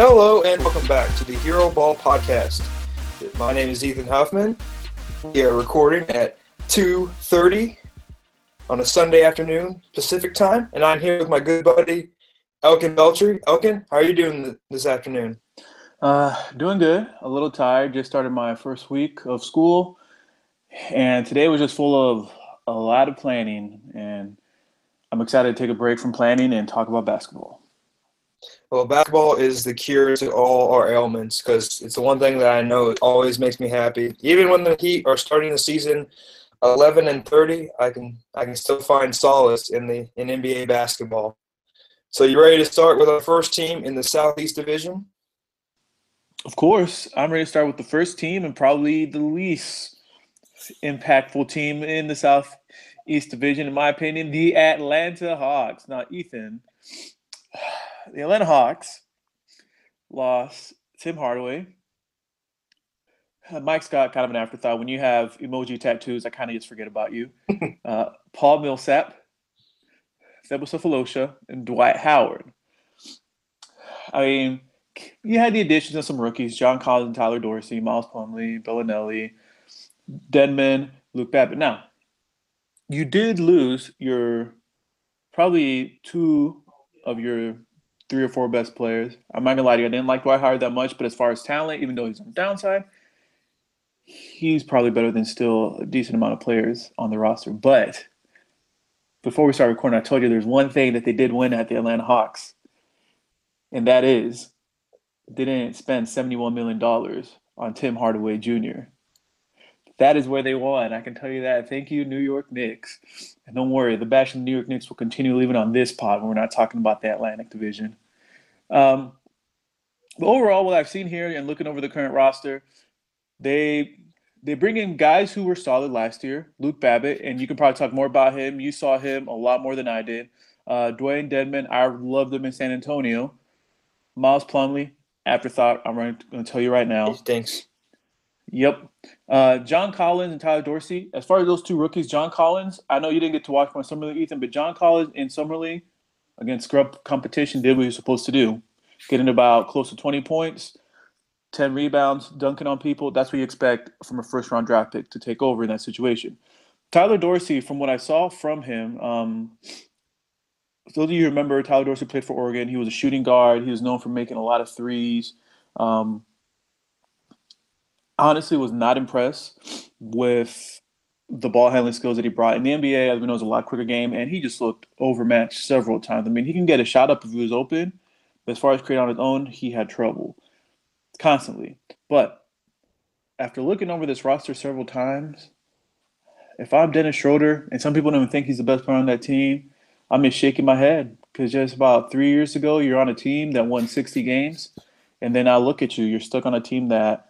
Hello and welcome back to the Hero Ball Podcast. My name is Ethan Huffman. We are recording at 2.30 on a Sunday afternoon Pacific time, and I'm here with my good buddy Elkin Beltry. Elkin, how are you doing this afternoon? Uh, doing good. A little tired. Just started my first week of school, and today was just full of a lot of planning. And I'm excited to take a break from planning and talk about basketball. Well, basketball is the cure to all our ailments because it's the one thing that I know always makes me happy. Even when the Heat are starting the season 11 and 30, I can I can still find solace in the in NBA basketball. So you ready to start with our first team in the Southeast Division? Of course, I'm ready to start with the first team and probably the least impactful team in the Southeast Division, in my opinion, the Atlanta Hawks. Now, Ethan, the Atlanta Hawks lost Tim Hardaway. Uh, Mike Scott, kind of an afterthought. When you have emoji tattoos, I kind of just forget about you. Uh, Paul Millsap, Thabo Sefolosha, and Dwight Howard. I mean, you had the additions of some rookies: John Collins, Tyler Dorsey, Miles Plumlee, Belinelli, Dedmon, Luke Babbitt. Now, you did lose your probably two of your three or four best players. I'm not gonna lie to you, I didn't like Dwight Howard that much, but as far as talent, even though he's on the downside, he's probably better than still a decent amount of players on the roster. But before we start recording, I told you there's one thing that they did win at the Atlanta Hawks, and that is they didn't spend $71 million on Tim Hardaway Jr. That is where they won. I can tell you that. Thank you, New York Knicks. And don't worry, the bash of the New York Knicks will continue leaving on this pod when we're not talking about the Atlantic Division. Um, but overall, what I've seen here and looking over the current roster, they they bring in guys who were solid last year. Luke Babbitt, and you can probably talk more about him. You saw him a lot more than I did. Uh, Dewayne Dedmon, I loved him in San Antonio. Miles Plumlee, afterthought. I'm going to tell you right now. Thanks. Yep. Uh, John Collins and Tyler Dorsey. As far as those two rookies, John Collins, I know you didn't get to watch my summer league, Ethan, but John Collins in summer league against scrub competition did what he was supposed to do, getting about close to 20 points, 10 rebounds, dunking on people. That's what you expect from a first round draft pick to take over in that situation. Tyler Dorsey, from what I saw from him, um, those of you remember, Tyler Dorsey played for Oregon. He was a shooting guard. He was known for making a lot of threes. Um, honestly, was not impressed with the ball handling skills that he brought. In the NBA, as we know, it's a lot quicker game, and he just looked overmatched several times. I mean, he can get a shot up if he was open, but as far as creating on his own, he had trouble constantly. But after looking over this roster several times, if I'm Dennis Schroeder, and some people don't even think he's the best player on that team, I'm just shaking my head because just about three years ago, you're on a team that won 60 games, and then I look at you, you're stuck on a team that,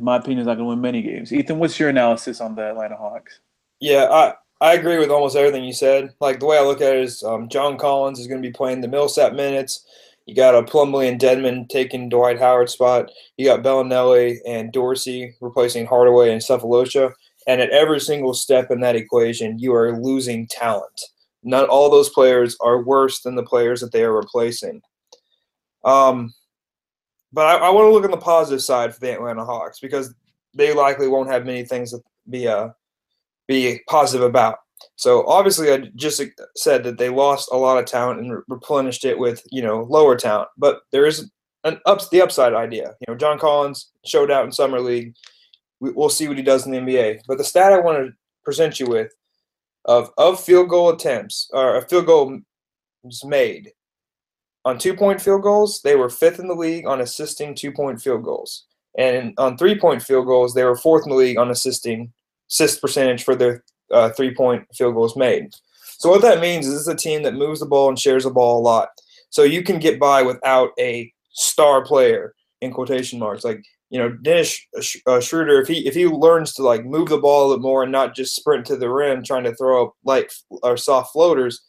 in my opinion, is not going to win many games. Ethan, what's your analysis on the Atlanta Hawks? Yeah, I, I agree with almost everything you said. Like the way I look at it is um, John Collins is going to be playing the Millsap minutes. You got a Plumlee and Dedmon taking Dwight Howard's spot. You got Belinelli and Dorsey replacing Hardaway and Sefolosha. And at every single step in that equation, you are losing talent. Not all those players are worse than the players that they are replacing. Um, but I, I want to look on the positive side for the Atlanta Hawks because they likely won't have many things to be uh, be positive about. So obviously, I just said that they lost a lot of talent and replenished it with you know lower talent. But there is an ups the upside idea. You know, John Collins showed out in summer league. We, we'll see what he does in the NBA. But the stat I want to present you with of of field goal attempts or a field goal made on two point field goals, they were fifth in the league on assisting two point field goals, and on three point field goals, they were fourth in the league on assisting assist percentage for their uh, three point field goals made. So what that means is this is a team that moves the ball and shares the ball a lot. So you can get by without a star player in quotation marks. Like you know, Dennis uh, Schroeder, if he if he learns to like move the ball a little more and not just sprint to the rim trying to throw up light or soft floaters,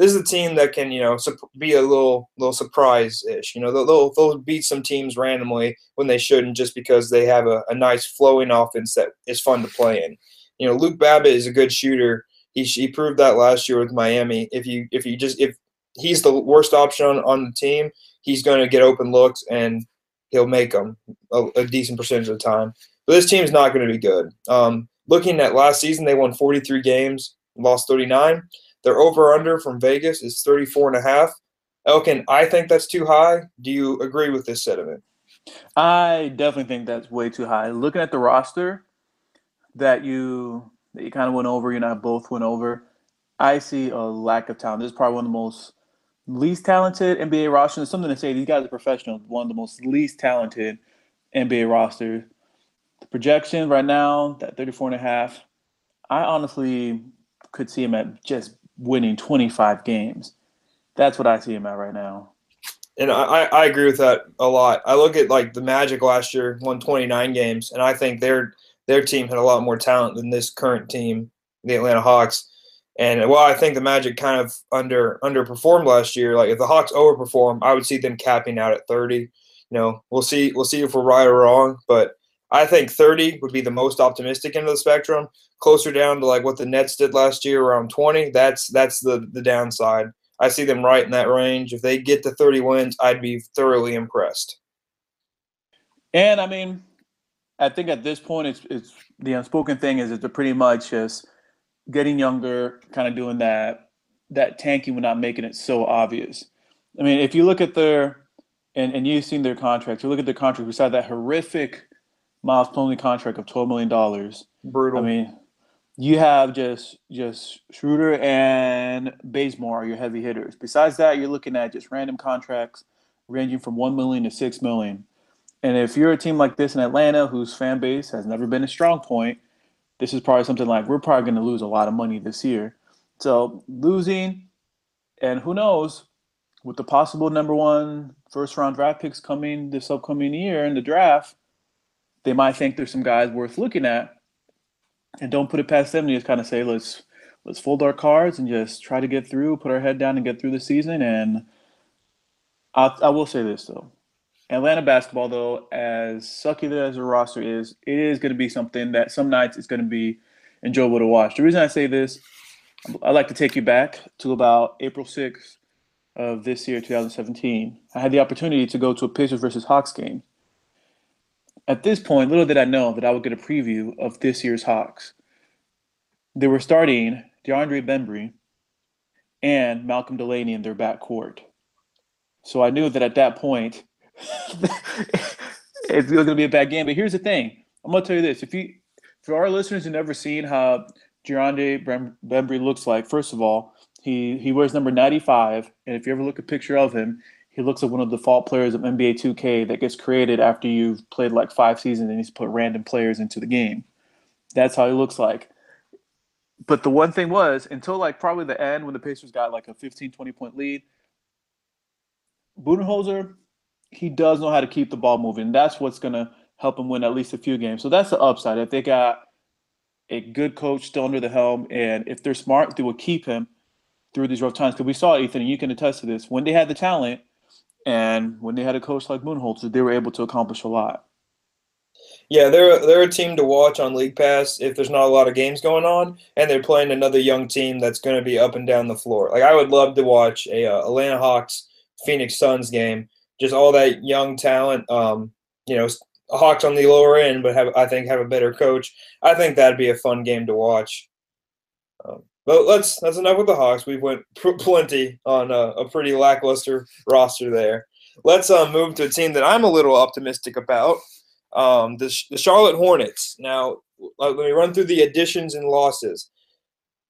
this is a team that can you know be a little little surprise ish. You know, they'll they'll beat some teams randomly when they shouldn't, just because they have a, a nice flowing offense that is fun to play in. You know, Luke Babbitt is a good shooter. He, he proved that last year with Miami. If you if you just if he's the worst option on, on the team, he's going to get open looks and he'll make them a, a decent percentage of the time. But this team's not going to be good. Um, looking at last season, they won 43 games, lost 39. Their over under from Vegas is 34 and a half. Elkin, I think that's too high. Do you agree with this sentiment? I definitely think that's way too high. Looking at the roster that you that you kind of went over, you and I both went over. I see a lack of talent. This is probably one of the most least talented NBA rosters. Something to say, these guys are professionals. One of the most least talented NBA rosters. The projection right now, that 34 and a half, I honestly could see him at just winning 25 games. That's what I see him at right now. And I, I agree with that a lot. I look at like the Magic last year, won 29 games, and I think their their team had a lot more talent than this current team, the Atlanta Hawks. And while I think the Magic kind of under underperformed last year, like if the Hawks overperform, I would see them capping out at 30. You know, we'll see we'll see if we're right or wrong, but I think 30 would be the most optimistic end of the spectrum. Closer down to like what the Nets did last year, around 20. That's that's the the downside. I see them right in that range. If they get to 30 wins, I'd be thoroughly impressed. And I mean, I think at this point, it's it's the unspoken thing is it's pretty much just getting younger, kind of doing that that tanking without making it so obvious. I mean, if you look at their and and you've seen their contracts, you look at their contract beside that horrific Miles Plumlee contract of twelve million dollars. Brutal. I mean, you have just just Schroeder and Bazemore are your heavy hitters. Besides that, you're looking at just random contracts ranging from one million to six million. And if you're a team like this in Atlanta, whose fan base has never been a strong point, this is probably something like we're probably going to lose a lot of money this year. So losing, and who knows, with the possible number one first round draft picks coming this upcoming year in the draft, they might think there's some guys worth looking at and don't put it past them to just kind of say let's let's fold our cards and just try to get through, put our head down and get through the season. And I'll, I will say this though, Atlanta basketball though, as sucky as the roster is, it is going to be something that some nights it's going to be enjoyable to watch. The reason I say this, I'd like to take you back to about April 6th of this year, 2017. I had the opportunity to go to a Pacers versus Hawks game. At this point, little did I know that I would get a preview of this year's Hawks. They were starting DeAndre Bembry and Malcolm Delaney in their backcourt. So I knew that at that point, it's going to be a bad game. But here's the thing: I'm going to tell you this: if you, for our listeners who never seen how DeAndre Bembry looks like, first of all, he he wears number 95, and if you ever look a picture of him, he looks at one of the default players of NBA 2K that gets created after you've played like five seasons and he's put random players into the game. That's how he looks like. But the one thing was, until like probably the end when the Pacers got like a 15, 20 point lead, Budenholzer, he does know how to keep the ball moving. That's what's going to help him win at least a few games. So that's the upside. If they got a good coach still under the helm, and if they're smart, they will keep him through these rough times. Because we saw Ethan, and you can attest to this. When they had the talent, and when they had a coach like Budenholzer, they were able to accomplish a lot. Yeah, they're they're a team to watch on League Pass if there's not a lot of games going on, and they're playing another young team that's going to be up and down the floor. Like I would love to watch a uh, Atlanta Hawks Phoenix Suns game, just all that young talent. Um, you know, Hawks on the lower end, but have I think have a better coach. I think that'd be a fun game to watch. Um, but let's that's enough with the Hawks. We went pr- plenty on a, a, pretty lackluster roster there. Let's uh, move to a team that I'm a little optimistic about. Um, the, the Charlotte Hornets. Now, let me run through the additions and losses.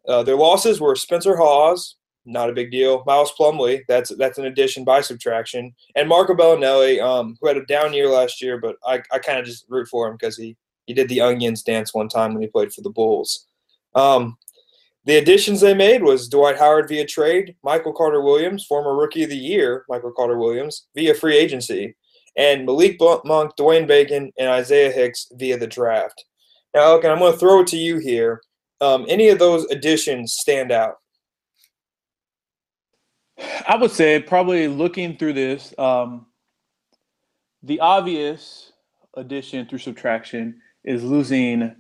Uh, their losses were Spencer Hawes, not a big deal. Miles Plumlee, that's that's an addition by subtraction, and Marco Belinelli, um, who had a down year last year, but I, I kind of just root for him because he he did the onions dance one time when he played for the Bulls. Um, the additions they made was Dwight Howard via trade, Michael Carter Williams, former Rookie of the Year, Michael Carter Williams, via free agency, and Malik Monk, Dwayne Bacon, and Isaiah Hicks via the draft. Now, Elkin, I'm going to throw it to you here. Um, any of those additions stand out? I would say probably looking through this, um, the obvious addition through subtraction is losing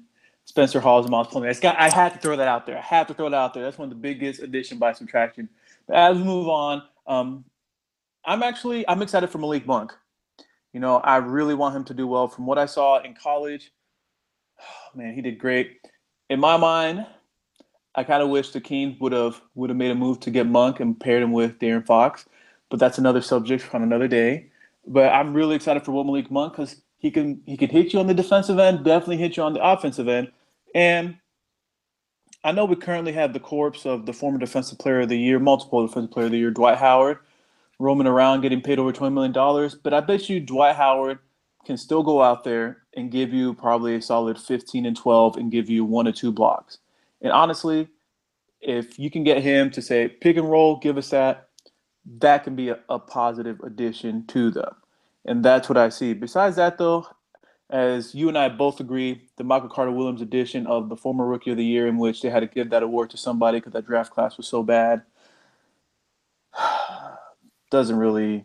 Spencer Hawes Miles Plumlee. I had to throw that out there. I had to throw that out there. That's one of the biggest addition by subtraction. But as we move on, Um, I'm actually I'm excited for Malik Monk. You know, I really want him to do well. From what I saw in college, oh, man, he did great. In my mind, I kind of wish the Kings would have would have made a move to get Monk and paired him with De'Aaron Fox, but that's another subject on another day. But I'm really excited for what Malik Monk because he can he can hit you on the defensive end, definitely hit you on the offensive end, and I know we currently have the corpse of the former Defensive Player of the Year, multiple Defensive Player of the Year, Dwight Howard, roaming around getting paid over $20 million. But I bet you Dwight Howard can still go out there and give you probably a solid 15 and 12 and give you one or two blocks. And honestly, if you can get him to say pick and roll, give us that, that can be a, a positive addition to them. And that's what I see. Besides that, though, as you and I both agree, the Michael Carter Williams edition of the former Rookie of the Year, in which they had to give that award to somebody because that draft class was so bad, doesn't really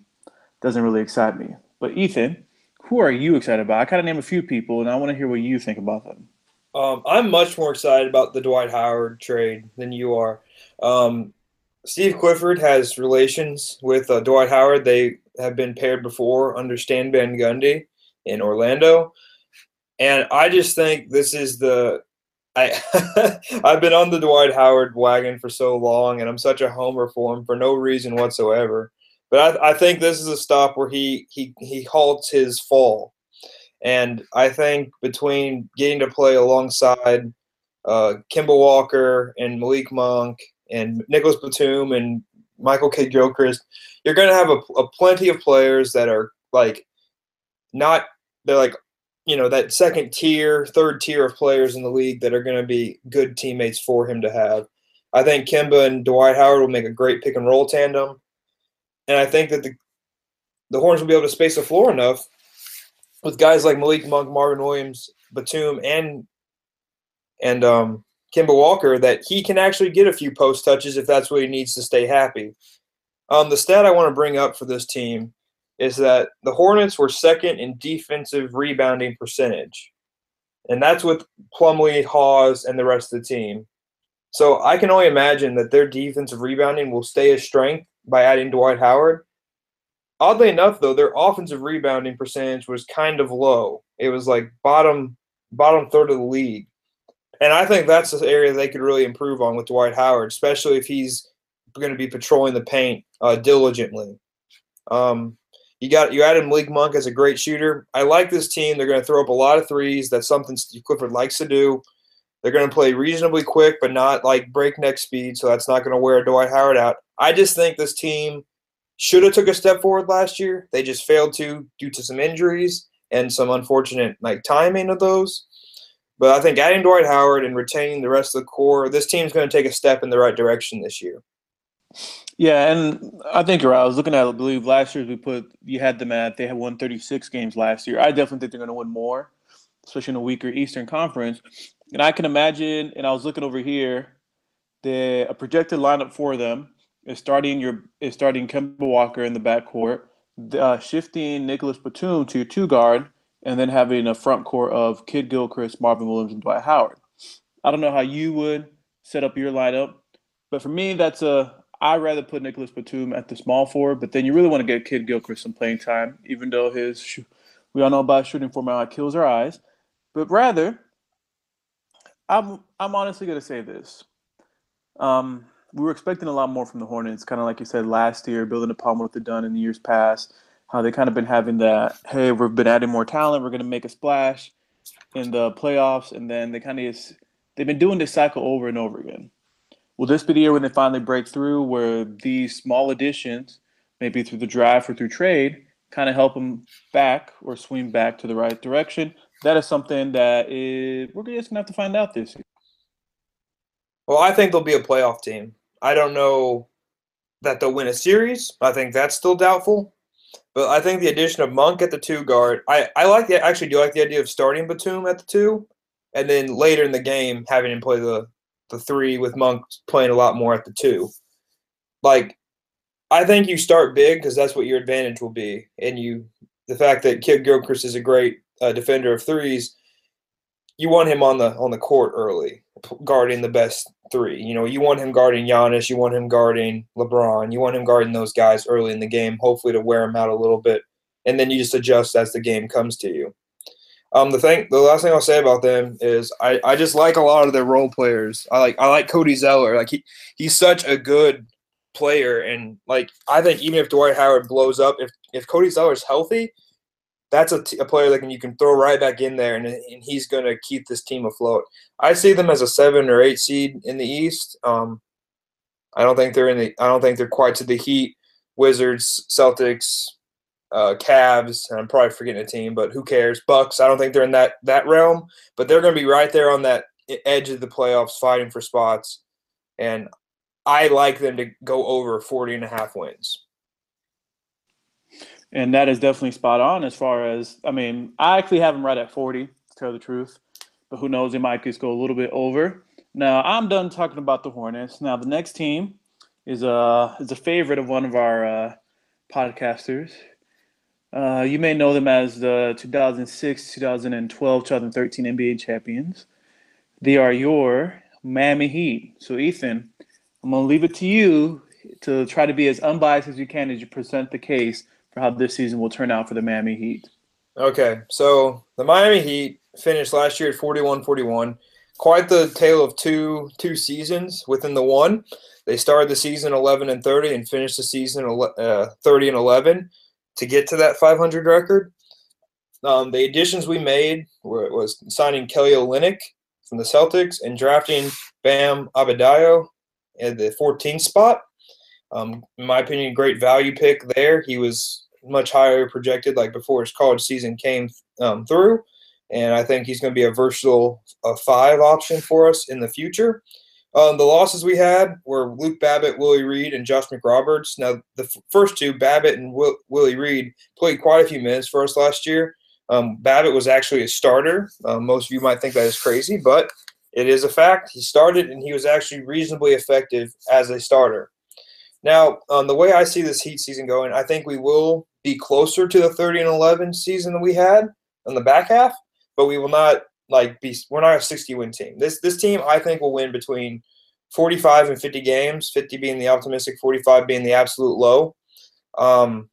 doesn't really excite me. But Ethan, who are you excited about? I kind of name a few people, and I want to hear what you think about them. Um, I'm much more excited about the Dwight Howard trade than you are. Um, Steve Clifford has relations with uh, Dwight Howard. They have been paired before under Stan Van Gundy in Orlando. And I just think this is the I I've been on the Dwight Howard wagon for so long, and I'm such a homer for him for no reason whatsoever. But I, I think this is a stop where he he he halts his fall, and I think between getting to play alongside uh, Kemba Walker and Malik Monk and Nicholas Batum and Michael Kidd Gilchrist, you're going to have a, a plenty of players that are like not they're like you know that second tier, third tier of players in the league that are going to be good teammates for him to have. I think Kemba and Dwight Howard will make a great pick and roll tandem, and I think that the the Hornets will be able to space the floor enough with guys like Malik Monk, Marvin Williams, Batum, and and um, Kemba Walker that he can actually get a few post touches if that's what he needs to stay happy. Um, the stat I want to bring up for this team is that the Hornets were second in defensive rebounding percentage. And that's with Plumlee, Hawes, and the rest of the team. So I can only imagine that their defensive rebounding will stay a strength by adding Dwight Howard. Oddly enough, though, their offensive rebounding percentage was kind of low. It was like bottom bottom third of the league. And I think that's the area they could really improve on with Dwight Howard, especially if he's going to be patrolling the paint uh, diligently. Um, you got you added Malik Monk as a great shooter. I like this team. They're going to throw up a lot of threes. That's something Steve Clifford likes to do. They're going to play reasonably quick, but not like breakneck speed. So that's not going to wear Dwight Howard out. I just think this team should have took a step forward last year. They just failed to due to some injuries and some unfortunate like timing of those. But I think adding Dwight Howard and retaining the rest of the core, this team's going to take a step in the right direction this year. Yeah, and I think you're right. I was looking at, I believe last year we put you had them at they had won 36 games last year. I definitely think they're going to win more, especially in a weaker Eastern Conference. And I can imagine. And I was looking over here, the a projected lineup for them is starting your is starting Kemba Walker in the backcourt, uh, shifting Nicholas Batum to your two guard, and then having a front court of Kidd Gilchrist, Marvin Williams, and Dwight Howard. I don't know how you would set up your lineup, but for me, that's a I'd rather put Nicholas Batum at the small forward, but then you really want to get Kidd Gilchrist some playing time, even though his we all know about shooting format kills our eyes. But rather, I'm I'm honestly going to say this. Um, we were expecting a lot more from the Hornets, kind of like you said last year, building upon what they've done in the years past. How they kind of been having that, hey, we've been adding more talent, we're going to make a splash in the playoffs, and then they kind of they've been doing this cycle over and over again. Will this be the year when they finally break through, where these small additions, maybe through the draft or through trade, kind of help them back or swing back to the right direction? That is something that is, we're just gonna have to find out this year. Well, I think they'll be a playoff team. I don't know that they'll win a series. I think that's still doubtful. But I think the addition of Monk at the two guard, I, I like the actually do like the idea of starting Batum at the two, and then later in the game having him play the the three with Monk playing a lot more at the two. Like, I think you start big because that's what your advantage will be, and you the fact that Kidd Gilchrist is a great uh, defender of threes, you want him on the on the court early. guarding the best three. You know, you want him guarding Giannis, you want him guarding LeBron, you want him guarding those guys early in the game, hopefully to wear them out a little bit, and then you just adjust as the game comes to you. Um, the thing, the last thing I'll say about them is I, I just like a lot of their role players. I like I like Cody Zeller. Like he he's such a good player, and like I think even if Dwight Howard blows up, if if Cody Zeller's healthy, that's a, t- a player that can you can throw right back in there, and, and he's to keep this team afloat. I see them as a seven or eight seed in the East. Um, I don't think they're in the. I don't think they're quite to the Heat, Wizards, Celtics, uh, Cavs, and I'm probably forgetting a team, but who cares? Bucks. I don't think they're in that that realm, but they're going to be right there on that edge of the playoffs, fighting for spots. And I like them to go over 40 and a half wins. And that is definitely spot on as far as, I mean, I actually have them right at 40, to tell the truth. But who knows, they might just go a little bit over. Now, I'm done talking about the Hornets. Now, the next team is a, is a favorite of one of our uh, podcasters. Uh, you may know them as the 2006, 2012, 2013 NBA champions. They are your Miami Heat. So, Ethan, I'm going to leave it to you to try to be as unbiased as you can as you present the case for how this season will turn out for the Miami Heat. Okay, so the Miami Heat finished last year at 41-41. Quite the tale of two two seasons within the one. They started the season 11 and 30 and finished the season uh, 30 and 11 to get to that 500 record. Um, the additions we made were, was signing Kelly Olynyk from the Celtics and drafting Bam Adebayo at the 14th spot. Um, in my opinion, great value pick there. He was much higher projected, like before his college season came um, through, and I think he's going to be a versatile uh, five option for us in the future. Um, the losses we had were Luke Babbitt, Willie Reed, and Josh McRoberts. Now, the f- first two, Babbitt and Will- Willie Reed, played quite a few minutes for us last year. Um, Babbitt was actually a starter. Uh, most of you might think that is crazy, but it is a fact. He started and he was actually reasonably effective as a starter. Now, um, the way I see this Heat season going, I think we will be closer to the 30 and 11 season that we had in the back half, but we will not like be. We're not a 60 win team. This this team, I think, will win between 45 and 50 games. 50 being the optimistic, 45 being the absolute low. Um,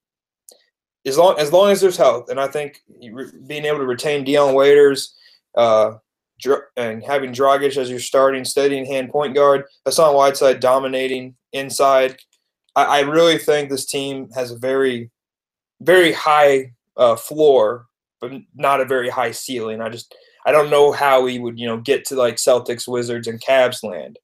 as long as long as there's health, and I think being able to retain Dion Waiters, uh, and having Dragic as your starting steady hand point guard, Hassan Whiteside dominating inside. I, I really think this team has a very, very high uh, floor, but not a very high ceiling. I just I don't know how he would you know get to like Celtics, Wizards, and Cavs land.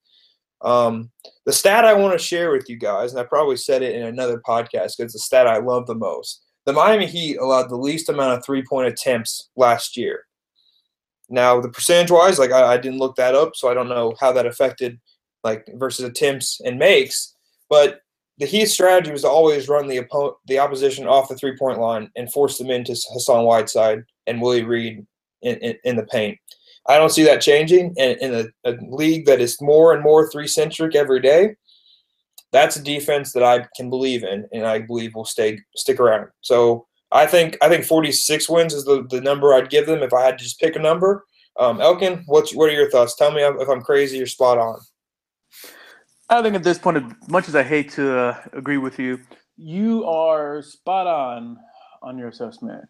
Um, the stat I want to share with you guys, and I probably said it in another podcast because it's the stat I love the most. The Miami Heat allowed the least amount of three point attempts last year. Now, the percentage wise, like I, I, didn't look that up, so I don't know how that affected like versus attempts and makes. But the Heat strategy was to always run the oppo- the opposition off the three point line and force them into Hassan Whiteside and Willie Reed in, in, in the paint. I don't see that changing in, in a, a league that is more and more three centric every day. That's a defense that I can believe in, and I believe will stay stick around. So I think I think 46 wins is the, the number I'd give them if I had to just pick a number. Um, Elkin, what's what are your thoughts? Tell me if I'm crazy or spot on. I think at this point, as much as I hate to uh, agree with you, you are spot on on your assessment.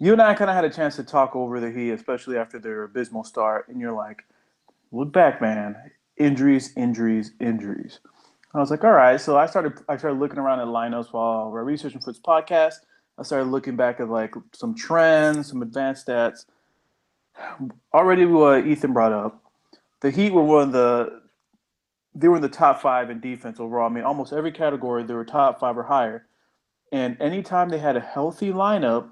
You and I kind of had a chance to talk over the Heat, especially after their abysmal start, and you're like, "Look back, man. Injuries, injuries, injuries." I was like, "All right." So I started I started looking around at lineups while we're researching for this podcast I started looking back at like some trends, some advanced stats. Already, what Ethan brought up, the Heat were one of the they were in the top five in defense overall. I mean, almost every category they were top five or higher. And anytime they had a healthy lineup,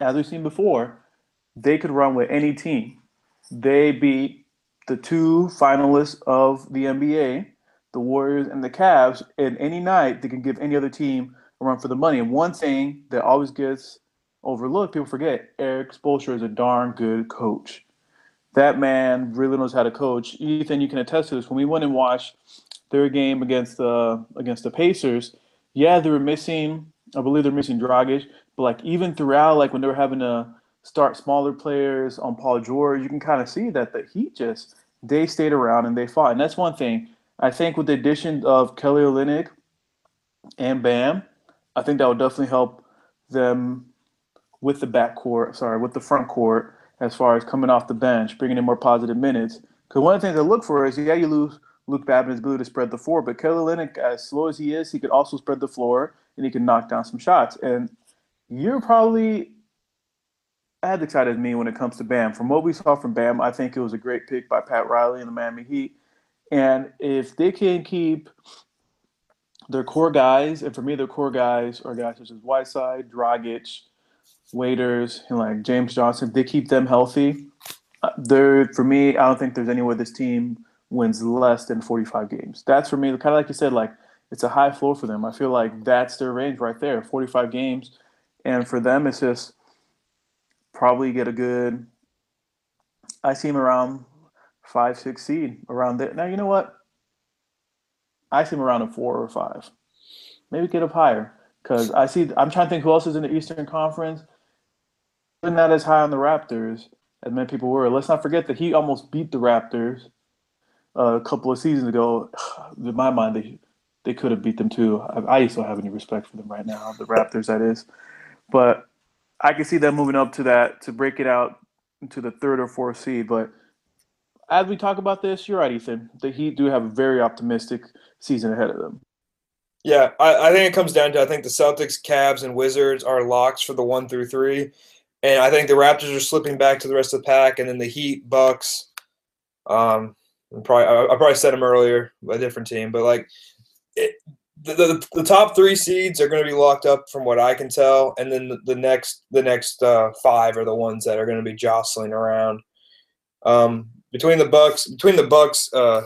as we've seen before, they could run with any team. They beat the two finalists of the NBA, the Warriors and the Cavs, and any night they can give any other team a run for the money. And one thing that always gets overlooked, people forget, Erik Spoelstra is a darn good coach. That man really knows how to coach. Ethan, you can attest to this. When we went and watched their game against the against the Pacers, yeah, they were missing. I believe they're missing Dragic, but like even throughout, like when they were having to start smaller players on Paul George, you can kind of see that the Heat just they stayed around and they fought. And that's one thing. I think with the addition of Kelly Olynyk and Bam, I think that would definitely help them with the back court, sorry, with the front court as far as coming off the bench, bringing in more positive minutes. Because one of the things I look for is, yeah, you lose Luke Babbitt's ability to spread the floor, but Kelly Olynyk, as slow as he is, he could also spread the floor and he can knock down some shots. And you're probably as excited as me when it comes to Bam. From what we saw from Bam, I think it was a great pick by Pat Riley and the Miami Heat. And if they can keep their core guys, and for me, their core guys are guys such as Whiteside, Dragic, Waiters, and like James Johnson. If they keep them healthy, uh, they're for me. I don't think there's any way this team wins less than 45 games. That's for me. Kind of like you said, like it's a high floor for them. I feel like that's their range right there, 45 games, and for them, it's just probably get a good. I see him around five, six seed around there. Now you know what? I see him around a four or five. Maybe get up higher because I see. I'm trying to think who else is in the Eastern Conference. They're not as high on the Raptors as many people were. Let's not forget that he almost beat the Raptors uh, a couple of seasons ago. In my mind, they they could have beat them too. I, I don't have any respect for them right now, the Raptors, that is. But I can see them moving up to that to break it out into the third or fourth seed. But as we talk about this, you're right, Ethan. The Heat do have a very optimistic season ahead of them. Yeah, I, I think it comes down to I think the Celtics, Cavs, and Wizards are locks for the one through three, and I think the Raptors are slipping back to the rest of the pack, and then the Heat, Bucks. Um, probably I, I probably said them earlier, a different team, but like it, the, the, the, top three seeds are going to be locked up from what I can tell, and then the, the next the next uh, five are the ones that are going to be jostling around. Um, between the Bucks, between the Bucks, uh,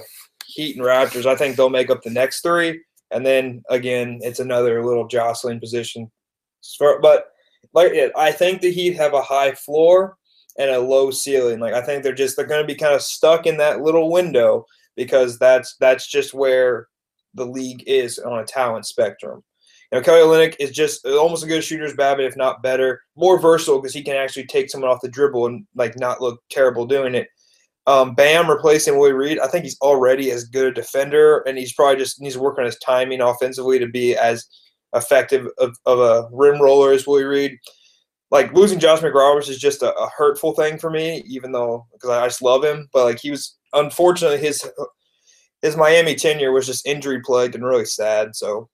Heat, and Raptors, I think they'll make up the next three, and then again, it's another little jostling position. But like I think the Heat have a high floor and a low ceiling. Like I think they're just they're going to be kind of stuck in that little window because that's that's just where the league is on a talent spectrum. You know, Kelly Olynyk is just almost as good a shooter as Babbitt, if not better. More versatile because he can actually take someone off the dribble and like not look terrible doing it. Um, Bam replacing Willie Reed. I think he's already as good a defender, and he's probably just needs to work on his timing offensively to be as effective of, of a rim roller as Willie Reed. Like losing Josh McRoberts is just a, a hurtful thing for me, even though because I just love him. But like he was unfortunately his his Miami tenure was just injury plagued and really sad. So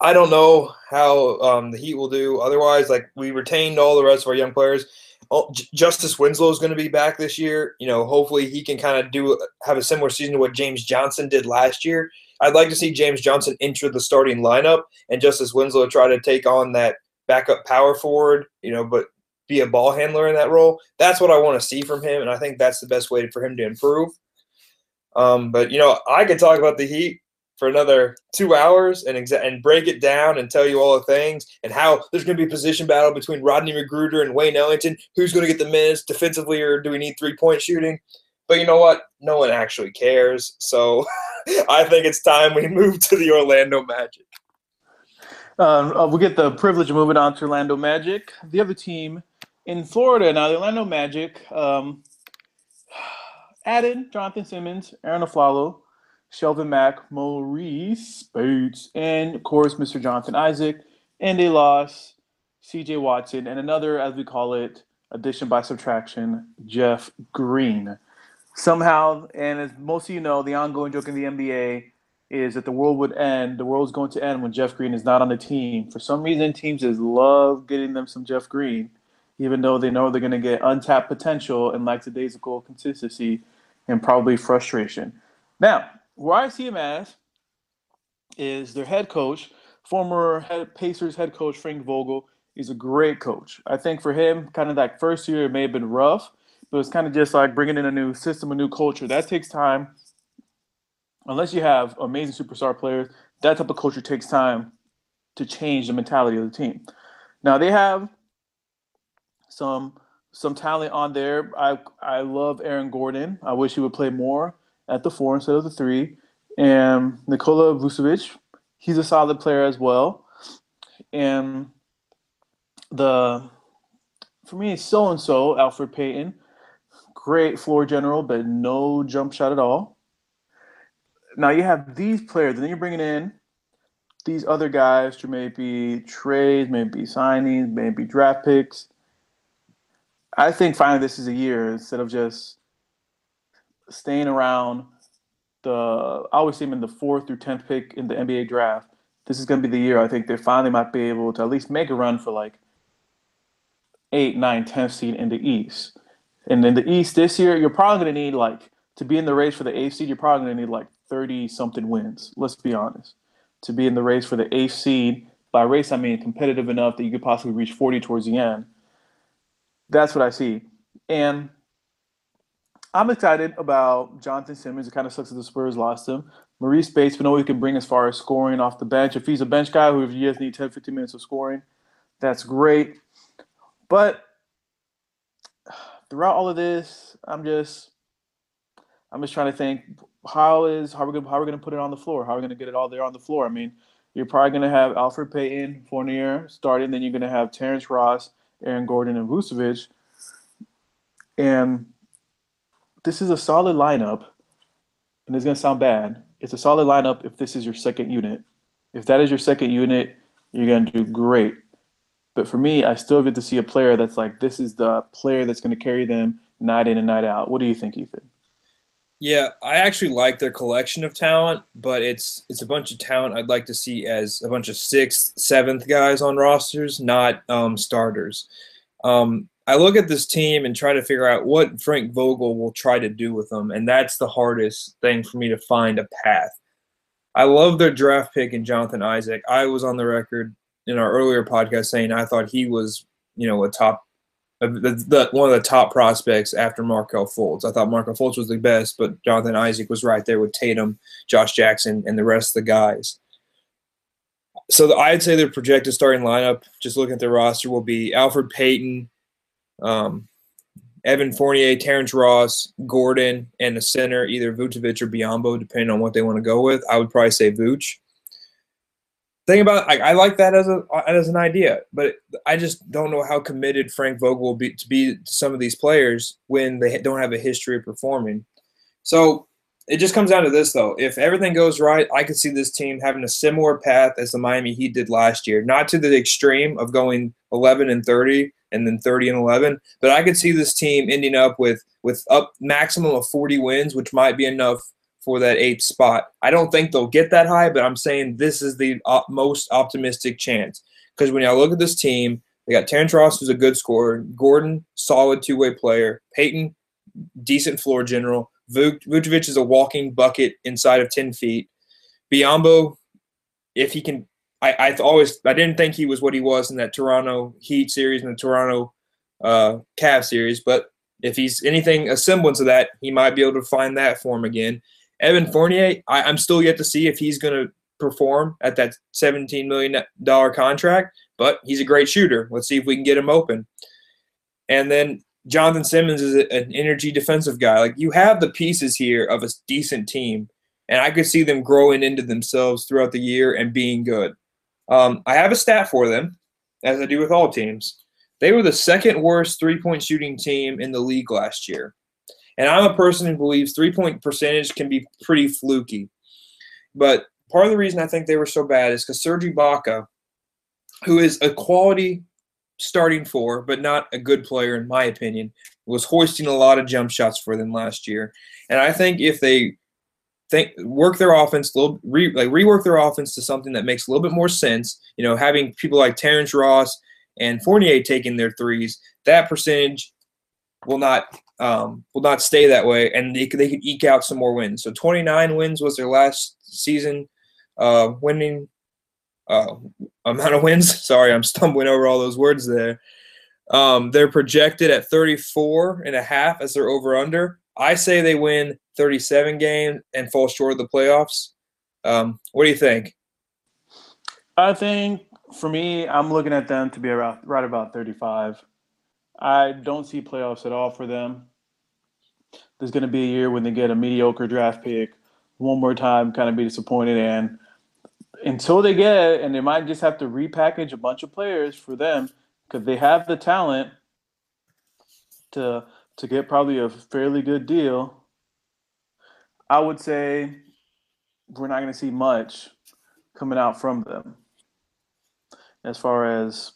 I don't know how um, the Heat will do. Otherwise, like we retained all the rest of our young players. Oh, J- Justice Winslow is going to be back this year. You know, hopefully he can kind of do have a similar season to what James Johnson did last year. I'd like to see James Johnson enter the starting lineup and Justice Winslow try to take on that backup power forward. You know, but be a ball handler in that role. That's what I want to see from him, and I think that's the best way for him to improve. Um, but you know, I could talk about the Heat for another two hours and exa- and break it down and tell you all the things and how there's going to be a position battle between Rodney McGruder and Wayne Ellington. Who's going to get the minutes defensively, or do we need three point shooting? But you know what? No one actually cares. So I think it's time we move to the Orlando Magic. Um, uh, we get the privilege of moving on to Orlando Magic, the other team in Florida. Now, the Orlando Magic. Um, added Jonathan Simmons, Arron Afflalo, Shelvin Mack, Marreese Speights, and of course Mr. Jonathan Isaac. And they lost CJ Watson and another, as we call it, addition by subtraction, Jeff Green. Somehow, and as most of you know, the ongoing joke in the NBA is that the world would end, the world's going to end when Jeff Green is not on the team. For some reason, teams just love getting them some Jeff Green, even though they know they're going to get untapped potential and lackadaisical consistency and probably frustration. Now, where I see him as is their head coach, former head, Pacers head coach Frank Vogel. He's a great coach. I think for him, kind of that first year, it may have been rough, but it's kind of just like bringing in a new system, a new culture. That takes time. Unless you have amazing superstar players, that type of culture takes time to change the mentality of the team. Now they have some some talent on there. I I love Aaron Gordon. I wish he would play more at the four instead of the three. And Nikola Vucevic, he's a solid player as well. And the for me, so and so Elfrid Payton, great floor general, but no jump shot at all. Now you have these players, and then you're bringing in these other guys to maybe trades, maybe signings, maybe draft picks. I think finally this is a year instead of just staying around the I always see him in the fourth through tenth pick in the NBA draft. This is going to be the year I think they finally might be able to at least make a run for like eight, nine, tenth seed in the East. And in the East this year, you're probably going to need like to be in the race for the eighth seed. You're probably going to need like thirty something wins. Let's be honest. To be in the race for the eighth seed, by race I mean competitive enough that you could possibly reach forty towards the end. That's what I see, and I'm excited about Jonathan Simmons. It kind of sucks that the Spurs lost him. Marreese Speights, we know he can bring as far as scoring off the bench. If he's a bench guy who if you just need 10, 15 minutes of scoring, that's great. But throughout all of this, I'm just I'm just trying to think how is how we gonna how we gonna put it on the floor? How are we gonna get it all there on the floor? I mean, you're probably gonna have Elfrid Payton, Fournier starting, then you're gonna have Terrence Ross, Aaron Gordon, and Vucevic. And this is a solid lineup, and it's gonna sound bad. It's a solid lineup if this is your second unit. If that is your second unit, you're gonna do great. But for me, I still get to see a player that's like this is the player that's gonna carry them night in and night out. What do you think, Ethan? Yeah, I actually like their collection of talent, but it's it's a bunch of talent I'd like to see as a bunch of sixth, seventh guys on rosters, not um, starters. Um, I look at this team and try to figure out what Frank Vogel will try to do with them, and that's the hardest thing for me to find a path. I love their draft pick in Jonathan Isaac. I was on the record in our earlier podcast saying I thought he was, you know, a top, the, the one of the top prospects after Markelle Fultz. I thought Markelle Fultz was the best, but Jonathan Isaac was right there with Tatum, Josh Jackson, and the rest of the guys. So I'd say their projected starting lineup, just looking at their roster, will be Elfrid Payton, um, Evan Fournier, Terrence Ross, Gordon, and the center, either Vucevic or Biyombo, depending on what they want to go with. I would probably say Vooch. Thing about I, I like that as a as an idea, but I just don't know how committed Frank Vogel will be to be to some of these players when they don't have a history of performing. So it just comes down to this though. If everything goes right, I could see this team having a similar path as the Miami Heat did last year. Not to the extreme of going 11 and 30, and then 30 and 11. But I could see this team ending up with with up maximum of 40 wins, which might be enough for that eighth spot. I don't think they'll get that high, but I'm saying this is the op- most optimistic chance because when I look at this team, they got Terrence Ross, who's a good scorer, Gordon, solid two way player, Payton, decent floor general, Vucevic is a walking bucket inside of 10 feet. Biyombo, if he can I, I always I didn't think he was what he was in that Toronto Heat series and the Toronto uh, Cavs series, but if he's anything a semblance of that, he might be able to find that form again. Evan Fournier, I, I'm still yet to see if he's going to perform at that 17 million dollar contract, but he's a great shooter. Let's see if we can get him open. And then Jonathan Simmons is an energy defensive guy. Like you have the pieces here of a decent team, and I could see them growing into themselves throughout the year and being good. Um, I have a stat for them, as I do with all teams. They were the second worst three point shooting team in the league last year. And I'm a person who believes three point percentage can be pretty fluky. But part of the reason I think they were so bad is because Serge Ibaka, who is a quality starting four, but not a good player, in my opinion, was hoisting a lot of jump shots for them last year. And I think if they think work their offense a little re, like rework their offense to something that makes a little bit more sense. You know, having people like Terrence Ross and Fournier taking their threes, that percentage will not um, will not stay that way, and they could, they could eke out some more wins. So 29 wins was their last season uh, winning uh, amount of wins. Sorry, I'm stumbling over all those words there. Um, they're projected at 34 and a half as their over under. I say they win 37 games and fall short of the playoffs. Um, what do you think? I think for me, I'm looking at them to be around right about 35. I don't see playoffs at all for them. There's going to be a year when they get a mediocre draft pick, one more time, kind of be disappointed. And until they get, it, and they might just have to repackage a bunch of players for them because they have the talent to to get probably a fairly good deal, I would say we're not going to see much coming out from them as far as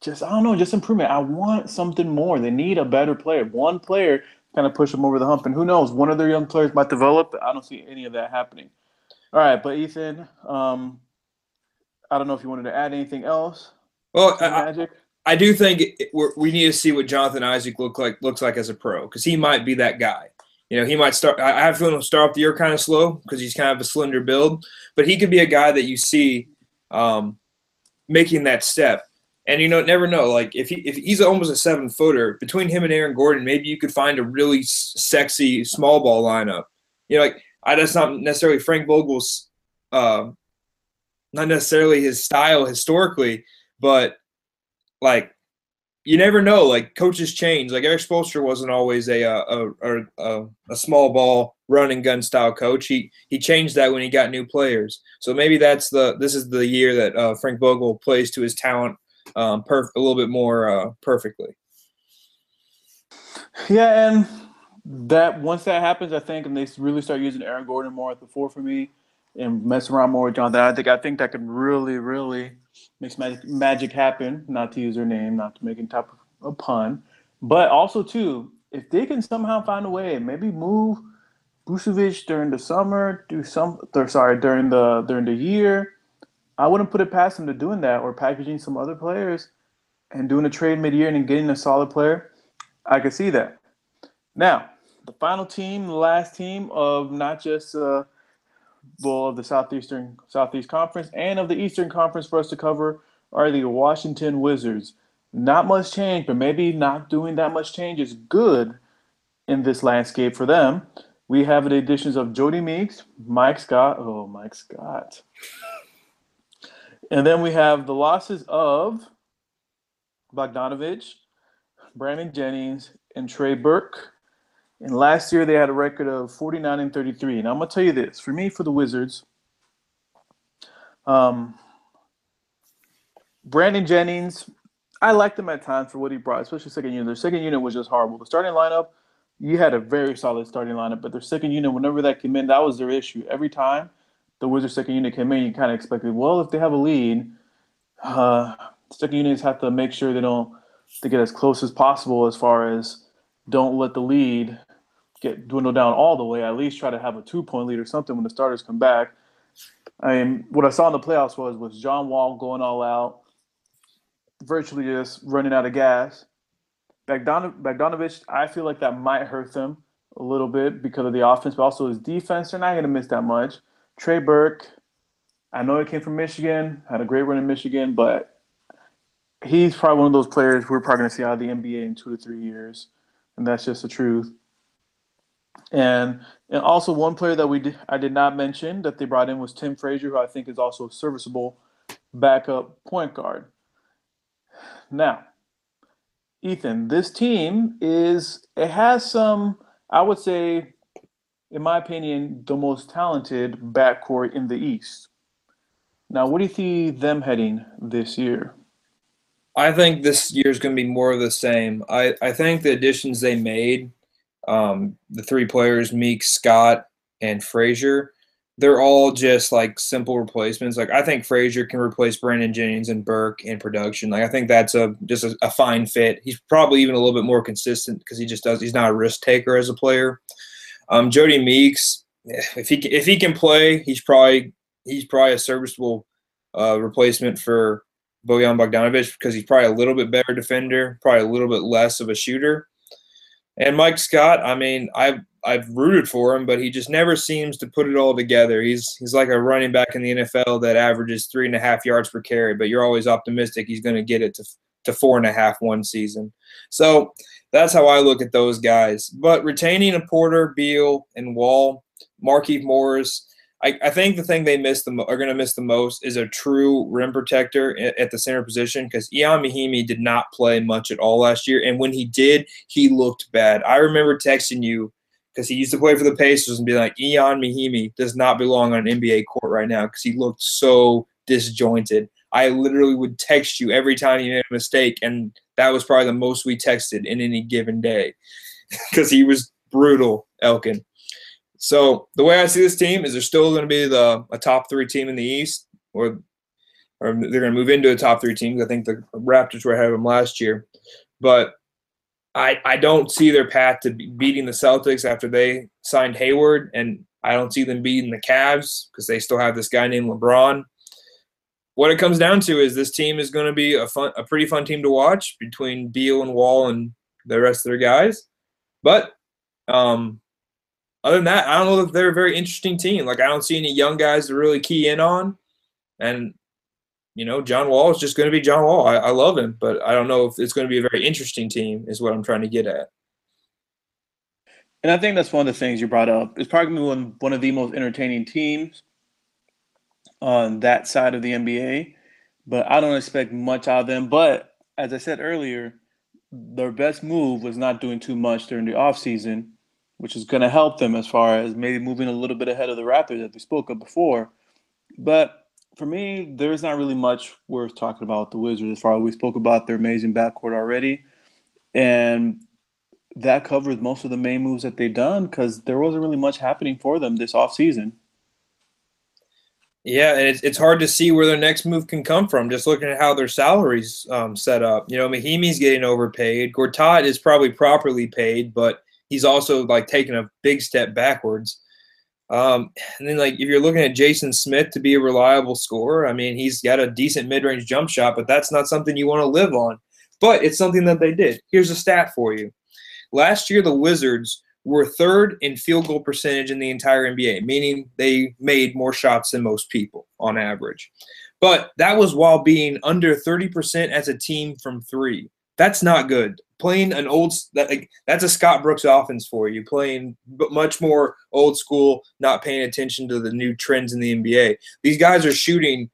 just I don't know, just improvement. I want something more. They need a better player. One player kind of push them over the hump, and who knows, one of their young players might develop. I don't see any of that happening. All right, but Ethan, um, I don't know if you wanted to add anything else. Well, Magic. I, I do think it, we need to see what Jonathan Isaac look like looks like as a pro because he might be that guy. You know, he might start. I have a feeling he'll start off the year kind of slow because he's kind of a slender build, but he could be a guy that you see um, making that step. And you know, never know. Like if he if he's almost a seven footer, between him and Aaron Gordon, maybe you could find a really sexy small ball lineup. You know, like I that's not necessarily Frank Vogel's, uh, not necessarily his style historically, but like you never know. Like coaches change. Like Erik Spoelstra wasn't always a a, a a, a small ball run and gun style coach. He he changed that when he got new players. So maybe that's the this is the year that uh, Frank Vogel plays to his talent um, perf- a little bit more uh, perfectly. Yeah, and that once that happens, I think, and they really start using Aaron Gordon more at the four for me, and mess around more with Jonathan. I think I think that could really, really makes magic, magic happen. Not to use their name, not to make any type of a pun, but also too, if they can somehow find a way, maybe move Vucevic during the summer, do some, or sorry, during the during the year. I wouldn't put it past them to doing that or packaging some other players and doing a trade mid-year and getting a solid player. I could see that. Now, the final team, the last team of not just uh, well of the southeastern Southeast Conference and of the Eastern Conference for us to cover are the Washington Wizards. Not much change, but maybe not doing that much change is good in this landscape for them. We have the additions of Jodie Meeks, Mike Scott. Oh, Mike Scott. And then we have the losses of Bogdanovich, Brandon Jennings, and Trey Burke. And last year they had a record of 49 and 33. And I'm going to tell you this for me, for the Wizards, um, Brandon Jennings, I liked him at times for what he brought, especially second unit. Their second unit was just horrible. The starting lineup, you had a very solid starting lineup, but their second unit, whenever that came in, that was their issue. Every time the Wizards second unit came in, you kind of expected, well, if they have a lead, uh, second units have to make sure they don't to get as close as possible as far as don't let the lead get dwindle down all the way. At least try to have a two point lead or something when the starters come back. I mean, what I saw in the playoffs was was John Wall going all out, virtually just running out of gas. Bogdanovich, I feel like that might hurt them a little bit because of the offense, but also his defense. They're not going to miss that much. Trey Burke, I know he came from Michigan, had a great run in Michigan, but he's probably one of those players we're probably going to see out of the NBA in two to three years, and that's just the truth. And and also one player that we did, I did not mention that they brought in was Tim Frazier, who I think is also a serviceable backup point guard. Now, Ethan, this team is it has some I would say in my opinion, the most talented backcourt in the East. Now, what do you see them heading this year? I think this year is going to be more of the same. I, I think the additions they made, um, the three players, Meek, Scott, and Frazier, they're all just like simple replacements. Like I think Frazier can replace Brandon Jennings and Burke in production. Like I think that's a just a, a fine fit. He's probably even a little bit more consistent because he just does. He's not a risk taker as a player. Um, Jodie Meeks, if he if he can play, he's probably he's probably a serviceable uh, replacement for Bojan Bogdanovich because he's probably a little bit better defender, probably a little bit less of a shooter. And Mike Scott, I mean, I've I've rooted for him, but he just never seems to put it all together. He's he's like a running back in the NFL that averages three and a half yards per carry, but you're always optimistic he's going to get it to to four and a half one season. So that's how I look at those guys. But retaining a Porter, Beal, and Wall, Markieff Morris, I, I think the thing they miss the are going to miss the most is a true rim protector at, at the center position because Ian Mahinmi did not play much at all last year, and when he did, he looked bad. I remember texting you because he used to play for the Pacers and be like, Ian Mahinmi does not belong on an NBA court right now because he looked so disjointed. I literally would text you every time you made a mistake, and that was probably the most we texted in any given day because he was brutal, Elkin. So the way I see this team is they're still going to be the a top three team in the East, or or they're going to move into a top three team. I think the Raptors were ahead of them last year, but I I don't see their path to beating the Celtics after they signed Hayward, and I don't see them beating the Cavs because they still have this guy named LeBron. What it comes down to is this team is going to be a fun, a pretty fun team to watch between Beal and Wall and the rest of their guys. But um, other than that, I don't know if they're a very interesting team. Like I don't see any young guys to really key in on, and you know, John Wall is just going to be John Wall. I, I love him, but I don't know if it's going to be a very interesting team. Is what I'm trying to get at. And I think that's one of the things you brought up. It's probably one one of the most entertaining teams on that side of the NBA. But I don't expect much out of them. But as I said earlier, their best move was not doing too much during the offseason, which is going to help them as far as maybe moving a little bit ahead of the Raptors, that we spoke of before. But for me, there's not really much worth talking about the Wizards as far as we spoke about their amazing backcourt already. And that covers most of the main moves that they've done because there wasn't really much happening for them this offseason. Yeah, and it's, it's hard to see where their next move can come from just looking at how their salaries um, set up. You know, Mahinmi's getting overpaid. Gortat is probably properly paid, but he's also like taking a big step backwards. Um, and then, like, if you're looking at Jason Smith to be a reliable scorer, I mean, he's got a decent mid range jump shot, but that's not something you want to live on. But it's something that they did. Here's a stat for you. Last year, the Wizards were third in field goal percentage in the entire NBA, meaning they made more shots than most people on average. But that was while being under 30% as a team from three. That's not good playing an old that like that's a Scott Brooks offense for you, playing but much more old school, not paying attention to the new trends in the NBA. These guys are shooting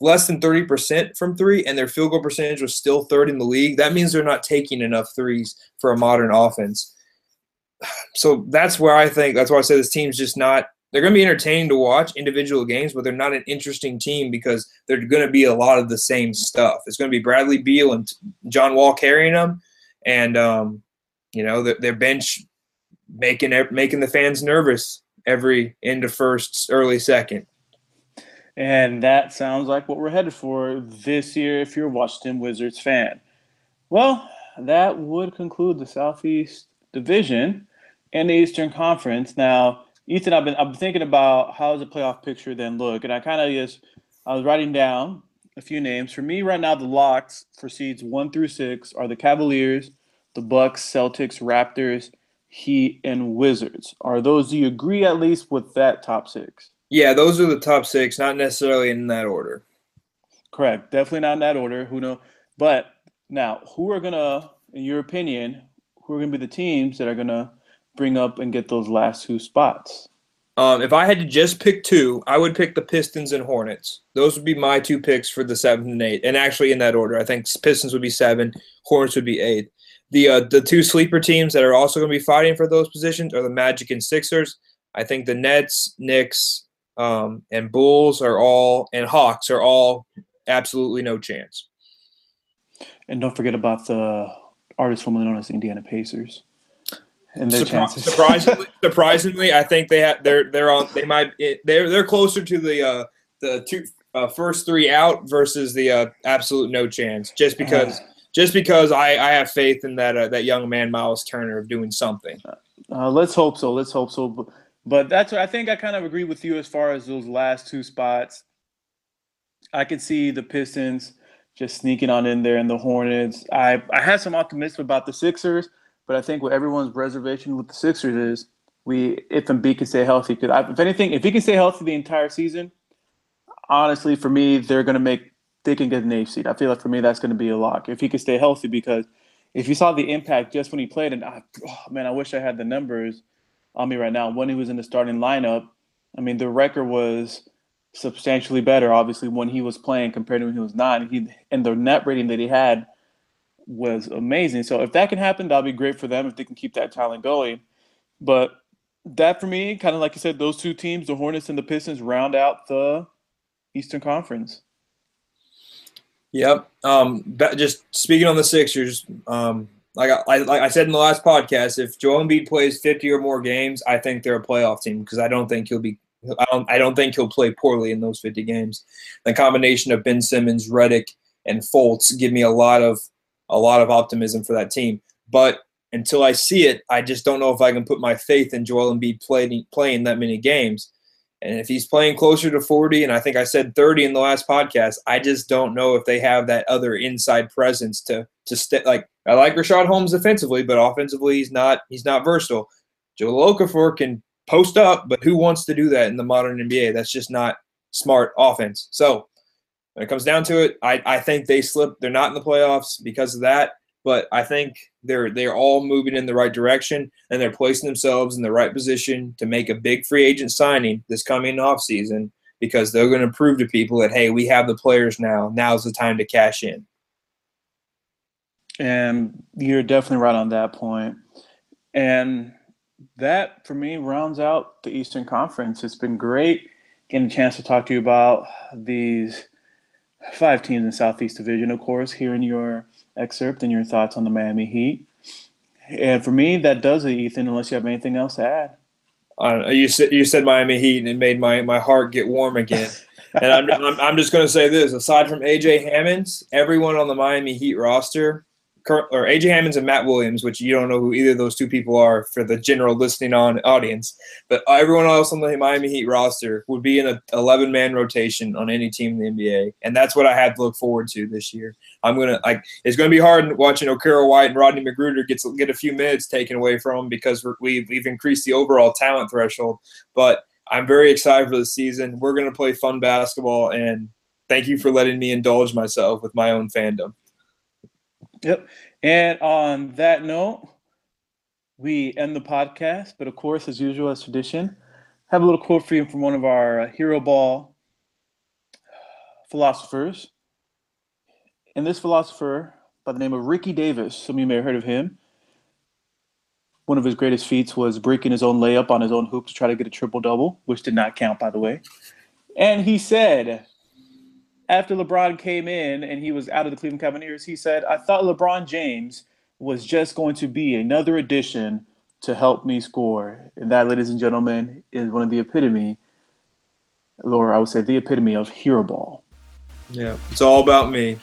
less than 30% from three, and their field goal percentage was still third in the league. That means they're not taking enough threes for a modern offense. So that's where I think that's why I say this team's just not. They're going to be entertaining to watch individual games, but they're not an interesting team because they're going to be a lot of the same stuff. It's going to be Bradley Beal and John Wall carrying them, and um, you know their, their bench making making the fans nervous every end of first, early second. And that sounds like what we're headed for this year if you're a Washington Wizards fan. Well, that would conclude the Southeast Division and the Eastern Conference. Now, Ethan, I've been I've been thinking about how does the playoff picture then look, and I kind of just I was writing down a few names. For me, right now, the locks for seeds one through six are the Cavaliers, the Bucks, Celtics, Raptors, Heat, and Wizards. Are those? Do you agree at least with that top six? Yeah, those are the top six, not necessarily in that order. Correct. Definitely not in that order. Who know? But now, who are gonna, in your opinion, who are gonna be the teams that are gonna bring up and get those last two spots? Um, if I had to just pick two, I would pick the Pistons and Hornets. Those would be my two picks for the seventh and eighth, and actually in that order. I think Pistons would be seven, Hornets would be eight. The uh, the two sleeper teams that are also going to be fighting for those positions are the Magic and Sixers. I think the Nets, Knicks, um, and Bulls are all and Hawks are all absolutely no chance. And don't forget about the artist formerly known as Indiana Pacers. And their Surpri- chances. surprisingly, surprisingly, I think they have they're they're on they might they're they're closer to the uh, the two uh, first three out versus the uh, absolute no chance just because. Uh, just because I, I have faith in that uh, that young man Miles Turner of doing something. Uh, let's hope so. Let's hope so. But, but that's what I think. I kind of agree with you as far as those last two spots. I could see the Pistons just sneaking on in there, and the Hornets. I I had some optimism about the Sixers, but I think what everyone's reservation with the Sixers is we if Embiid can stay healthy. Because if anything, if he can stay healthy the entire season, honestly, for me, they're going to make they can get an eighth seed. I feel like for me that's going to be a lock if he can stay healthy. Because if you saw the impact just when he played, and I, oh, man, I wish I had the numbers on me right now. When he was in the starting lineup, I mean the record was substantially better, obviously, when he was playing compared to when he was not. And He and the net rating that he had was amazing. So if that can happen, that'll be great for them if they can keep that talent going. But that for me, kind of like you said, those two teams, the Hornets and the Pistons, round out the Eastern Conference. Yep. Um, just speaking on the Sixers, um, like I, like I said in the last podcast, if Joel Embiid plays 50 or more games, I think they're a playoff team because I don't think he'll be. I don't, I don't think he'll play poorly in those 50 games. The combination of Ben Simmons, Redick, and Fultz give me a lot of a lot of optimism for that team. But until I see it, I just don't know if I can put my faith in Joel Embiid playing playing that many games. And if he's playing closer to 40, and I think I said 30 in the last podcast, I just don't know if they have that other inside presence to to stay. Like I like Richaun Holmes defensively, but offensively he's not he's not versatile. Joel Okafor can post up, but who wants to do that in the modern NBA? That's just not smart offense. So when it comes down to it, I, I think they slip. They're not in the playoffs because of that but I think they're they're all moving in the right direction and they're placing themselves in the right position to make a big free agent signing this coming offseason because they're going to prove to people that hey, we have the players now. Now's the time to cash in. And you're definitely right on that point. And that for me rounds out the Eastern Conference. It's been great getting a chance to talk to you about these five teams in Southeast Division, of course, hearing your excerpt and your thoughts on the Miami Heat. And for me, that does it, Ethan. Unless you have anything else to add. Uh, you said you said Miami Heat, and it made my, my heart get warm again. and I'm, I'm, I'm just going to say this: aside from AJ Hammons, everyone on the Miami Heat roster or AJ Hammons and Matt Williams, which you don't know who either of those two people are for the general listening on audience, but everyone else on the Miami Heat roster would be in an 11 man rotation on any team in the NBA, and that's what I had to look forward to this year. I'm gonna like it's gonna be hard watching Okaro White and Rodney McGruder get get a few minutes taken away from them because we we've increased the overall talent threshold, but. I'm very excited for the season. We're going to play fun basketball, and thank you for letting me indulge myself with my own fandom. Yep. And on that note, we end the podcast. But of course, as usual, as tradition, have a little quote for you from one of our uh, Hero Ball philosophers. And this philosopher, by the name of Ricky Davis, some of you may have heard of him. One of his greatest feats was breaking his own layup on his own hoop to try to get a triple double, which did not count, by the way. And he said, after LeBron came in and he was out of the Cleveland Cavaliers, he said, I thought LeBron James was just going to be another addition to help me score. And that, ladies and gentlemen, is one of the epitome, or I would say the epitome of hero ball. Yeah, it's all about me.